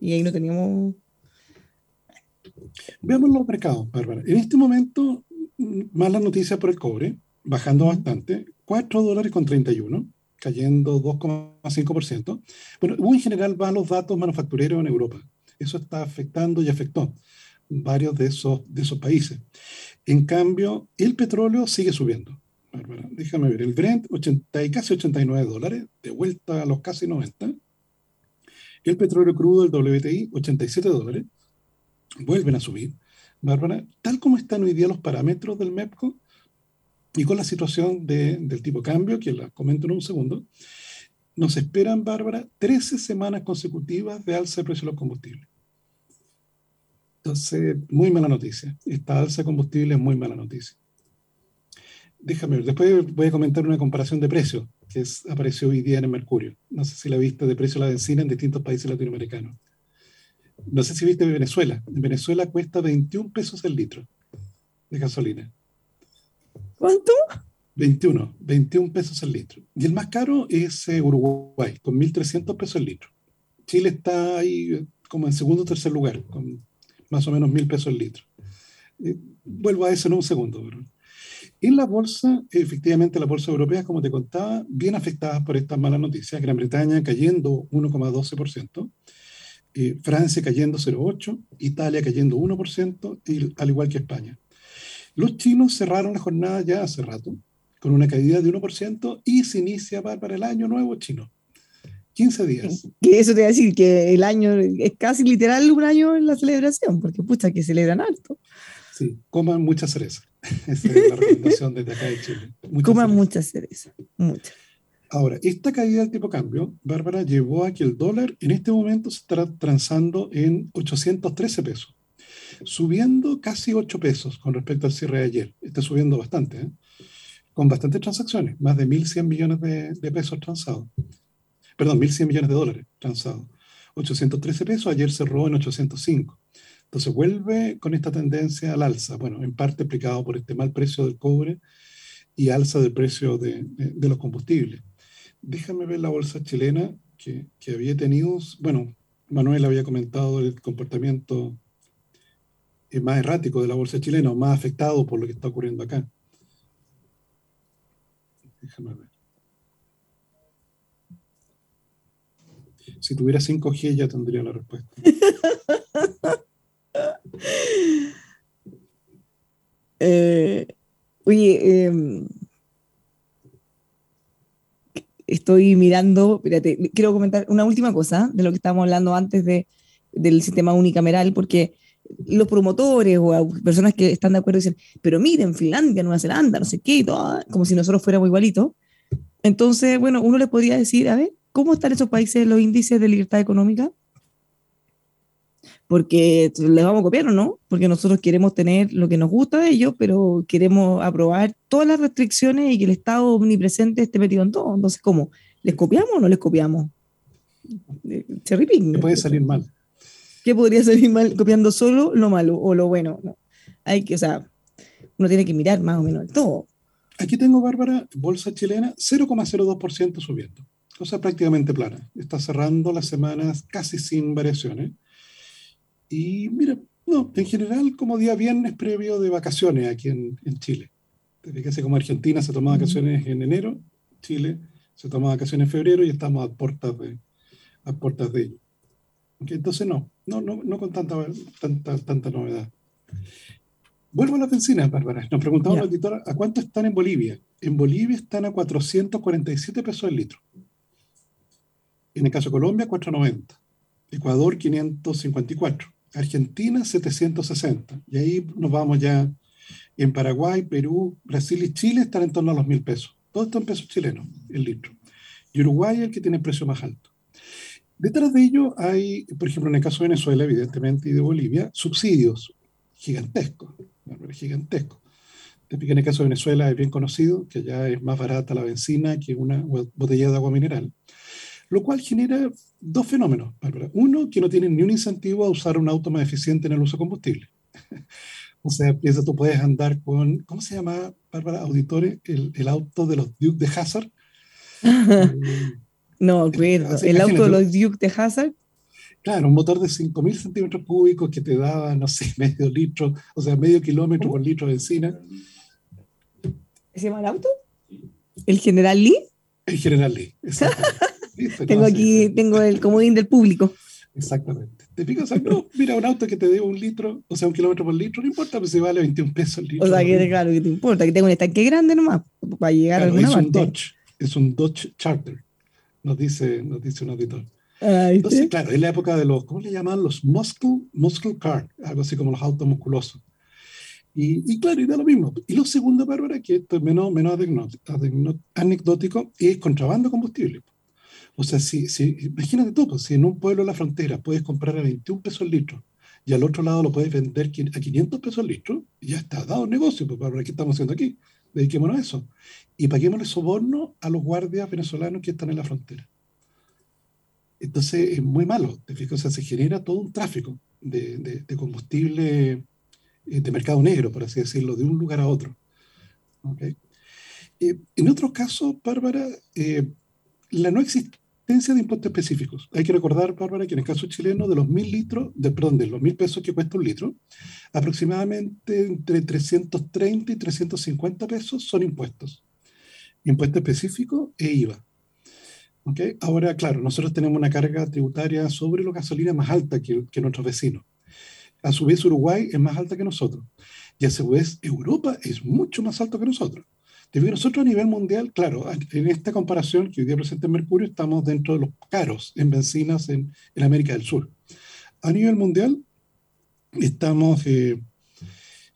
Y ahí no teníamos. Veamos los mercados, Bárbara. En este momento, mala noticia por el cobre, bajando bastante, 4 dólares con 31, cayendo 2,5%. Bueno, en general van los datos manufactureros en Europa. Eso está afectando y afectó varios de esos, de esos países. En cambio, el petróleo sigue subiendo. Déjame ver, el Brent 80 y casi 89 dólares, de vuelta a los casi 90. El petróleo crudo, el WTI, 87 dólares, vuelven a subir. Bárbara, tal como están hoy día los parámetros del MEPCO y con la situación del tipo cambio, que la comento en un segundo, nos esperan, Bárbara, 13 semanas consecutivas de alza de precio de los combustibles. Entonces, muy mala noticia. Esta alza de combustible es muy mala noticia déjame ver, después voy a comentar una comparación de precios que apareció hoy día en el Mercurio. No sé si la viste de precio de la benzina en distintos países latinoamericanos. No sé si viste de Venezuela. En Venezuela cuesta 21 pesos el litro de gasolina. ¿Cuánto? 21, 21 pesos el litro. Y el más caro es eh, Uruguay, con 1.300 pesos el litro. Chile está ahí eh, como en segundo o tercer lugar, con más o menos 1.000 pesos el litro. Eh, vuelvo a eso en un segundo. En la bolsa, efectivamente, la bolsa europea, como te contaba, bien afectada por estas malas noticias. Gran Bretaña cayendo 1,12%, eh, Francia cayendo 0,8%, Italia cayendo 1%, y, al igual que España. Los chinos cerraron la jornada ya hace rato, con una caída de 1%, y se inicia para el año nuevo chino. 15 días. Que eso te voy a decir, que el año es casi literal un año en la celebración, porque pucha, que celebran alto. Sí, coman mucha cereza. [laughs] Esa es la recomendación desde acá de Chile. coman mucha cereza, mucha. Ahora, esta caída del tipo cambio, Bárbara, llevó a que el dólar en este momento se está transando en 813 pesos, subiendo casi 8 pesos con respecto al cierre de ayer. Está subiendo bastante, ¿eh? con bastantes transacciones, más de 1.100 millones de, de pesos transados. Perdón, 1.100 millones de dólares transados. 813 pesos, ayer cerró en 805. Entonces vuelve con esta tendencia al alza, bueno, en parte explicado por este mal precio del cobre y alza del precio de, los combustibles. Déjame ver la bolsa chilena que, había tenido, bueno, Manuel había comentado el comportamiento más errático de la bolsa chilena o más afectado por lo que está ocurriendo acá. Déjame ver. Si tuviera 5G ya tendría la respuesta. [laughs] Eh, oye, em, estoy mirando, espérate, quiero comentar una última cosa de lo que estábamos hablando antes de, del sistema unicameral, porque los promotores o personas que están de acuerdo dicen, pero miren, Finlandia, Nueva Zelanda, no sé qué, como si nosotros fuéramos igualitos. Entonces, bueno, uno le podría decir, a ver, ¿cómo están esos países los índices de libertad económica? porque les vamos a copiar o no, porque nosotros queremos tener lo que nos gusta de ellos, pero queremos aprobar todas las restricciones y que el Estado omnipresente esté metido en todo. Entonces, ¿cómo? ¿Les copiamos o no les copiamos? Eh, cherry picking. Puede salir mal. ¿Qué podría salir mal copiando solo lo malo o lo bueno? No. Hay que, o sea, uno tiene que mirar más o menos todo. Aquí tengo, Bárbara, bolsa chilena 0,02% subiendo, cosa prácticamente plana. Está cerrando las semanas casi sin variaciones. Y mira, no, en general como día viernes previo de vacaciones aquí en, en Chile. Hace como Argentina se toma vacaciones en enero, Chile se toma vacaciones en febrero y estamos a puertas de, a puertas de ello. Entonces no, no, no, no con tanta, tanta, tanta novedad. Vuelvo a la benzina, Bárbara. Nos preguntaba la auditora, ¿a cuánto están en Bolivia? en Bolivia están a 447 pesos el litro. En el caso de Colombia, 490. Ecuador, 554. Argentina, 760. Y ahí nos vamos ya. En Paraguay, Perú, Brasil y Chile están en torno a los mil pesos. Todo esto en pesos chilenos, el litro. Y Uruguay es el que tiene el precio más alto. Detrás de ello hay, por ejemplo, en el caso de Venezuela, evidentemente, y de Bolivia, subsidios gigantescos, gigantescos. En el caso de Venezuela es bien conocido, que ya es más barata la benzina que una botella de agua mineral, lo cual genera dos fenómenos, Bárbara. Uno, que no tienen ni un incentivo a usar un auto más eficiente en el uso de combustible. [laughs] o sea, piensa, tú puedes andar con, ¿cómo se llama, Bárbara, auditores? El, el auto de los Duke de Hazard. [laughs] no, recuerdo. ¿El auto de los Duke de Hazard? Claro, un motor de 5.000 centímetros cúbicos que te daba, no sé, [laughs] medio litro, o sea, medio kilómetro por litro de benzina. ¿Se llama el auto? ¿El General Lee? El General Lee, [laughs] tengo aquí, tengo el comodín del público. Exactamente. ¿Te fijas? no, mira, un auto que te dé un litro, o sea, un kilómetro por litro, no importa, pues si vale 21 pesos el litro. O sea, que claro, que te importa, que tenga un estanque grande nomás, para llegar a alguna es parte. Un Dodge, es un Dodge Charter, nos dice, nos dice un auditor. Entonces, claro, es la época de los, ¿cómo le llaman? Los muscle, muscle car, algo así como los autos musculosos. Y, claro, y da lo mismo. Y lo segundo, Bárbara, que esto es menos, menos anecdótico, es contrabando combustible. O sea, si, si, imagínate tú, pues, si en un pueblo de la frontera puedes comprar a 21 pesos el litro y al otro lado lo puedes vender a 500 pesos el litro, ya está dado el negocio, pues, Bárbara, ¿qué estamos haciendo aquí? Dediquémonos a eso. Y paguémosle soborno a los guardias venezolanos que están en la frontera. Entonces es muy malo, te o sea, se genera todo un tráfico de, de combustible eh, de mercado negro, por así decirlo, de un lugar a otro. Eh, en otros casos, Bárbara, eh, la no existencia de impuestos específicos. Hay que recordar, Bárbara, que en el caso chileno, de los mil litros, de, perdón, de los mil pesos que cuesta un litro, aproximadamente entre 330 y 350 pesos son impuestos. Impuesto específico e IVA. ¿Okay? Ahora, claro, nosotros tenemos una carga tributaria sobre la gasolina más alta que, que nuestros vecinos. A su vez, Uruguay es más alta que nosotros. Y a su vez, Europa es mucho más alto que nosotros. Nosotros a nivel mundial, claro, en esta comparación que hoy día presenta Mercurio, estamos dentro de los caros en bencinas en, en América del Sur. A nivel mundial, estamos eh,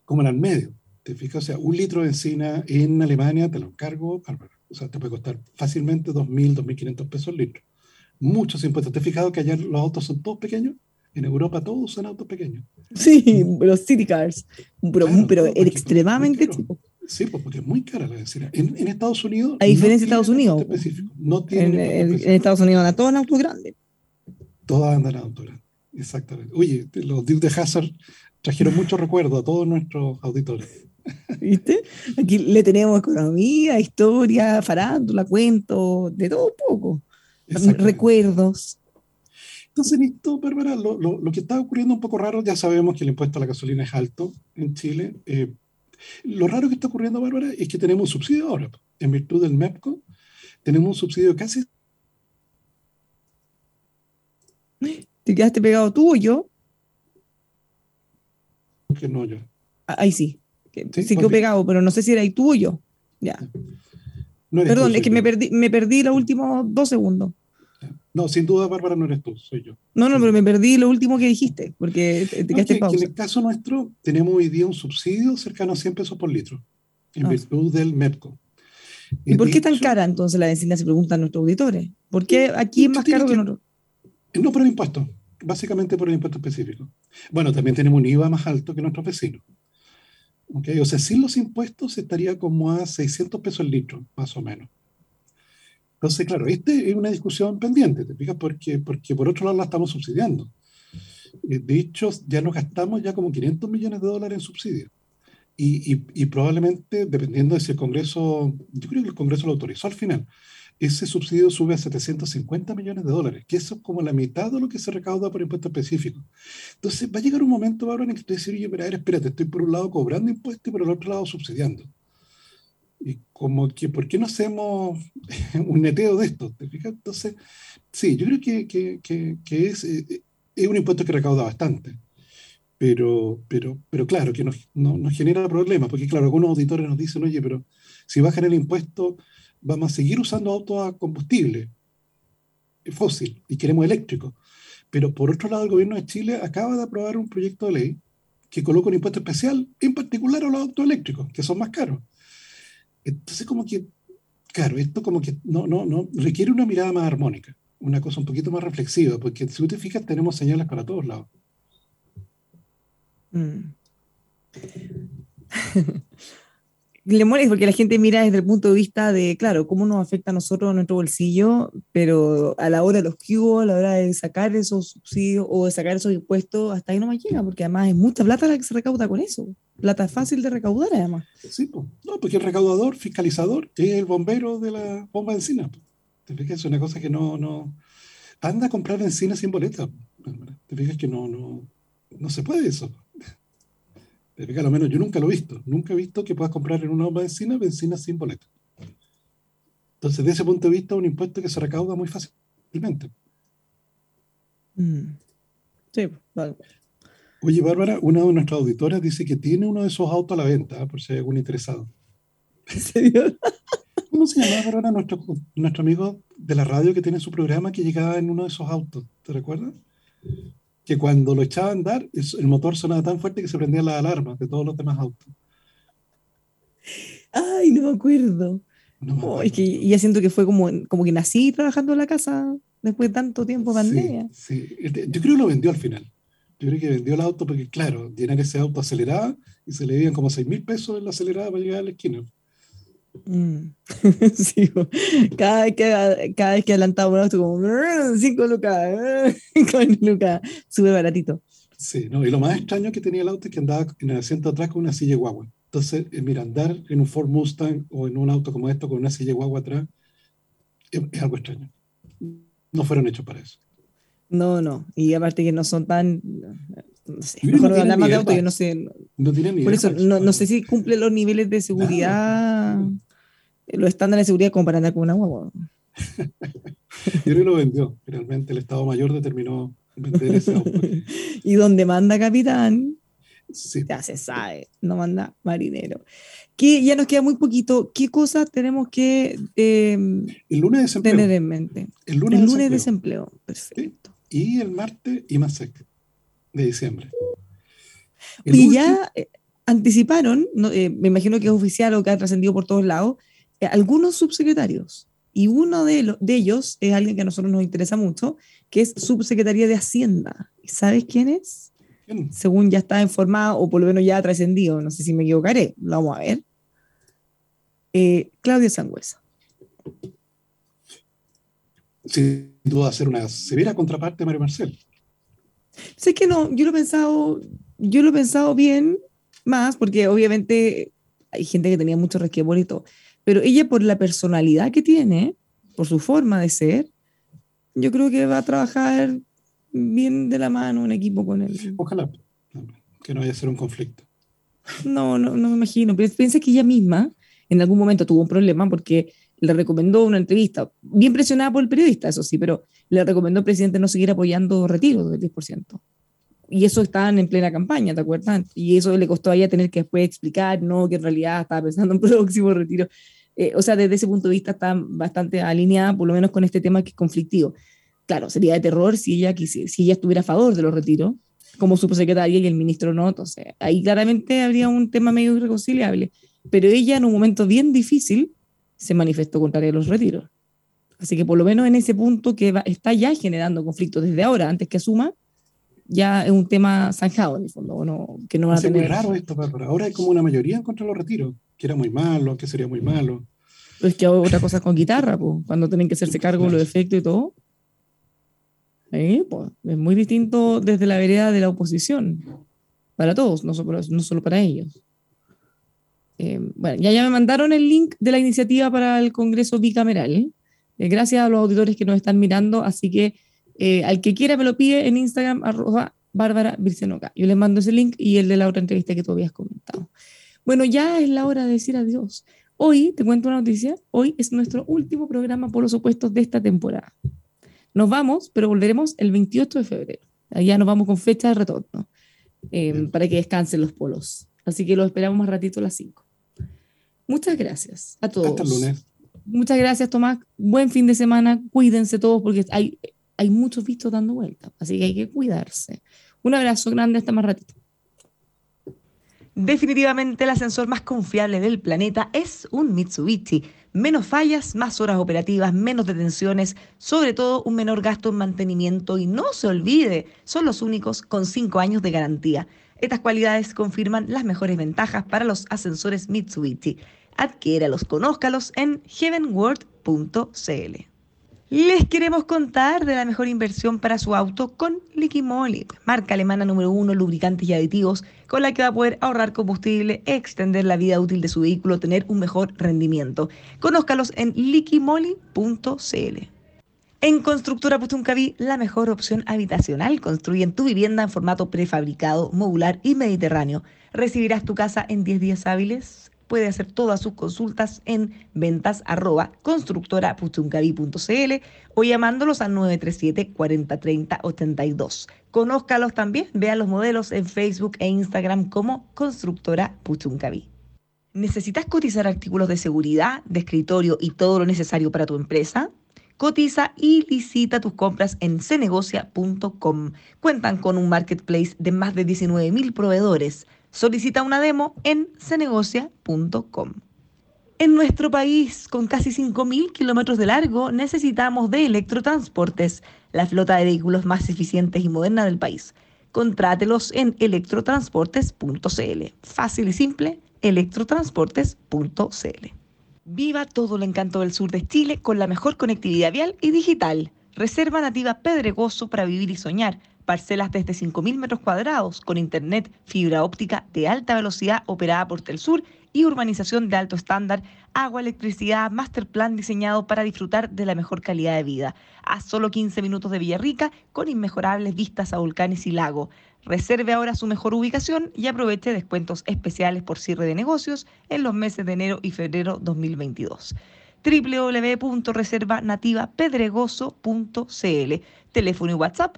como en el medio. ¿Te fijas? O sea, un litro de benzina en Alemania, te lo encargo, o sea, te puede costar fácilmente 2.000, 2.500 pesos el litro. Muchos impuestos. ¿Te has fijado que allá los autos son todos pequeños? En Europa todos son autos pequeños. Sí, los city cars, pero, pero extremadamente chico. Sí, pues porque es muy cara la benzina. En, en Estados Unidos. A diferencia de Estados Unidos. No en, en, Estados Unidos andan todos en autos grandes. Todas andan en autos grandes, exactamente. Oye, los Duke de Hazard trajeron muchos recuerdos a todos nuestros auditores. [laughs] ¿Viste? Aquí le tenemos economía, historia, farándula, cuentos, de todo un poco. Recuerdos. Entonces, esto, Bárbara, lo, lo, que está ocurriendo un poco raro, ya sabemos que el impuesto a la gasolina es alto en Chile. Eh, lo raro que está ocurriendo, Bárbara, es que tenemos un subsidio ahora. En virtud del MEPCO, tenemos un subsidio casi... ¿Te quedaste pegado tú o yo? Que no, yo. Ah, ahí sí. Sí, quedó pegado, pero no sé si era ahí tú o yo. Ya. Perdón, es que me perdí, me perdí los últimos dos segundos. No, sin duda, Bárbara, no eres tú, soy yo. No, no, pero me perdí lo último que dijiste, porque te quedaste en pausa. En el caso nuestro, tenemos hoy día un subsidio cercano a 100 pesos por litro, en ah. virtud del MEPCO. ¿Y por qué tan cara entonces la benzina? Se preguntan nuestros auditores. ¿Por qué aquí es más caro que, en otro? No por el impuesto, básicamente por el impuesto específico. Bueno, también tenemos un IVA más alto que nuestros vecinos. ¿Okay? O sea, sin los impuestos estaría como a 600 pesos el litro, más o menos. Entonces, claro, esta es una discusión pendiente, ¿te fijas? Porque, porque por otro lado la estamos subsidiando. Eh, de hecho, ya nos gastamos ya como 500 millones de dólares en subsidios. Y, y, y, probablemente, dependiendo de si el Congreso, yo creo que el Congreso lo autorizó al final, ese subsidio sube a 750 millones de dólares, que eso es como la mitad de lo que se recauda por impuesto específico. Entonces, va a llegar un momento, ahora en que usted decir, oye, pero a ver, espérate, estoy por un lado cobrando impuestos y por el otro lado subsidiando. Y como que, ¿por qué no hacemos [laughs] un neteo de esto? Entonces, sí, yo creo que, que, que, es, eh, es, un impuesto que recauda bastante. Pero, pero, pero claro, que nos, no, nos genera problemas, porque claro, algunos auditores nos dicen, oye, pero Si bajan el impuesto, vamos a seguir usando autos a combustible fósil y queremos eléctrico. Pero por otro lado, el gobierno de Chile acaba de aprobar un proyecto de ley que coloca un impuesto especial, en particular a los autos eléctricos, que son más caros. Entonces, como que, claro, esto como que no, no, no, requiere una mirada más armónica, una cosa un poquito más reflexiva, porque si tú te fijas, tenemos señales para todos lados. Mm. [laughs] le molesta porque la gente mira desde el punto de vista de, claro, cómo nos afecta a nosotros nuestro bolsillo, pero a la hora de los cubos, a la hora de sacar esos subsidios o de sacar esos impuestos, hasta ahí no más llega, porque además es mucha plata la que se recauda con eso. Plata fácil de recaudar, además. Sí, pues. No, porque el recaudador, fiscalizador, es el bombero de la bomba de encina. Te fijas, es una cosa que no, no. Anda a comprar benzina sin boleta. Te fijas que no, no, no se puede eso a lo menos yo nunca lo he visto. Nunca he visto que puedas comprar en una bomba de benzina benzina sin boleta. Entonces, de ese punto de vista, es un impuesto que se recauda muy fácilmente. Mm. Sí, vale. Oye, Bárbara, una de nuestras auditoras dice que tiene uno de esos autos a la venta, por si hay algún interesado. ¿En serio? [laughs] ¿Cómo se llama, Bárbara, nuestro, nuestro amigo de la radio que tiene su programa que llegaba en uno de esos autos? ¿Te recuerdas? Que cuando lo echaba a andar, el motor sonaba tan fuerte que se prendían las alarmas de todos los demás autos. Ay, no me acuerdo. No es que ya siento que fue como, como que nací trabajando en la casa después de tanto tiempo de pandemia. Sí, Yo creo que lo vendió al final. Yo creo que vendió el auto porque, claro, llenar ese auto aceleraba y se le dieron como 6 mil pesos en la acelerada para llegar a la esquina. Mm. [laughs] sí, cada vez que, cada vez que adelantaba un auto, como 5 lucas, [laughs] 5 lucas, súper baratito. Sí, no, y lo más extraño que tenía el auto es que andaba en el asiento atrás con una silla guagua. Entonces, eh, mira, andar en un Ford Mustang o en un auto como esto con una silla guagua atrás es, algo extraño. No fueron hechos para eso. No, no, y aparte que no son tan, no sé, mejor no hablar más de auto, yo no sé. No tiene ni Por eso, no, no, sé si cumple los niveles de seguridad los estándares de seguridad como para andar con una guagua. Yo creo que lo vendió. Finalmente el Estado Mayor determinó vender ese auto. [laughs] y donde manda capitán, sí. ya se sabe, no manda marinero. Que ya nos queda muy poquito. ¿Qué cosas tenemos que em, el lunes desempleo. tener en mente? El lunes, el lunes desempleo. Perfecto. Y el martes IMASEC de diciembre. y ya eh, anticiparon, eh, me imagino que es oficial o que ha trascendido por todos lados, eh, algunos subsecretarios. Y uno de, de ellos es alguien que a nosotros nos interesa mucho, que es subsecretaría de Hacienda. ¿Sabes quién es? Según ya está informado, o por lo menos ya ha trascendido, no sé si me equivocaré, lo vamos a ver. Eh, Claudia Sangüesa. Sin duda ser una severa contraparte de Mario Marcel. Sé que no, yo lo he pensado, yo lo he pensado bien más, porque obviamente hay gente que tenía mucho resquemor y todo. Pero ella por la personalidad que tiene, por su forma de ser, yo creo que va a trabajar bien de la mano un equipo con él. Ojalá que no vaya a ser un conflicto. No, no, no me imagino. Pero piensa que ella misma en algún momento tuvo un problema porque le recomendó una entrevista, bien presionada por el periodista, eso sí, pero le recomendó al presidente no seguir apoyando retiros del 10% y eso estaban en plena campaña, ¿te acuerdas? Y eso le costó a ella tener que después explicar, no, que en realidad estaba pensando en próximo retiro. Eh, o sea, desde ese punto de vista está bastante alineada, por lo menos con este tema que es conflictivo. Claro, sería de terror si ella, si ella estuviera a favor de los retiros, como subsecretaria y el ministro no. Entonces, ahí claramente habría un tema medio irreconciliable. Pero ella, en un momento bien difícil, se manifestó contraria a los retiros. Así que, por lo menos en ese punto que está ya generando conflictos desde ahora, antes que asuma, ya es un tema zanjado en el fondo, no, que no van a tener... Es muy raro esto, Ahora hay como una mayoría en contra de los retiros que era muy malo, que sería muy malo. Pues que otra cosa con guitarra, pues, cuando tienen que hacerse cargo de los efectos y todo. pues, es muy distinto desde la vereda de la oposición, para todos, no solo, no solo para ellos. Eh, bueno, ya, ya me mandaron el link de la iniciativa para el Congreso Bicameral. Eh, gracias a los auditores que nos están mirando, así que eh, al que quiera me lo pide en Instagram, arroba Bárbara Vircenoca. Yo les mando ese link y el de la otra entrevista que tú habías comentado. Bueno, ya es la hora de decir adiós. Hoy, te cuento una noticia, hoy es nuestro último programa por los opuestos de esta temporada. Nos vamos, pero volveremos el 28 de febrero. Allá nos vamos con fecha de retorno eh, para que descansen los polos. Así que los esperamos más ratito a las 5. Muchas gracias a todos. Hasta el lunes. Muchas gracias, Tomás. Buen fin de semana. Cuídense todos porque hay, hay muchos vistos dando vueltas, así que hay que cuidarse. Un abrazo grande, hasta más ratito. Definitivamente el ascensor más confiable del planeta es un Mitsubishi. Menos fallas, más horas operativas, menos detenciones, sobre todo un menor gasto en mantenimiento y no se olvide, son los únicos con 5 años de garantía. Estas cualidades confirman las mejores ventajas para los ascensores Mitsubishi. Adquiéralos, conózcalos en heavenworld.cl. Les queremos contar de la mejor inversión para su auto con Liqui Moly, marca alemana número uno lubricantes y aditivos, con la que va a poder ahorrar combustible, extender la vida útil de su vehículo, tener un mejor rendimiento. Conózcalos en liquimoli.cl. En Constructora Puchuncaví, la mejor opción habitacional. Construyen tu vivienda en formato prefabricado, modular y mediterráneo. Recibirás tu casa en 10 días hábiles puede hacer todas sus consultas en ventas arroba o llamándolos al 937 4030 82. Conózcalos también, vea los modelos en Facebook e Instagram como Constructora Puchuncaví. ¿Necesitas cotizar artículos de seguridad, de escritorio y todo lo necesario para tu empresa? Cotiza y licita tus compras en cenegocia.com. Cuentan con un marketplace de más de 19.000 proveedores Solicita una demo en cenegocia.com. En nuestro país, con casi 5.000 kilómetros de largo, necesitamos de electrotransportes, la flota de vehículos más eficientes y moderna del país. Contrátelos en electrotransportes.cl. Fácil y simple, electrotransportes.cl. Viva todo el encanto del sur de Chile con la mejor conectividad vial y digital. Reserva nativa Pedregoso para vivir y soñar parcelas desde 5.000 metros cuadrados con internet, fibra óptica de alta velocidad operada por Telsur y urbanización de alto estándar, agua, electricidad, master plan diseñado para disfrutar de la mejor calidad de vida. A solo 15 minutos de Villarrica con inmejorables vistas a volcanes y lago. Reserve ahora su mejor ubicación y aproveche descuentos especiales por cierre de negocios en los meses de enero y febrero 2022 www.reservanativapedregoso.cl Teléfono y WhatsApp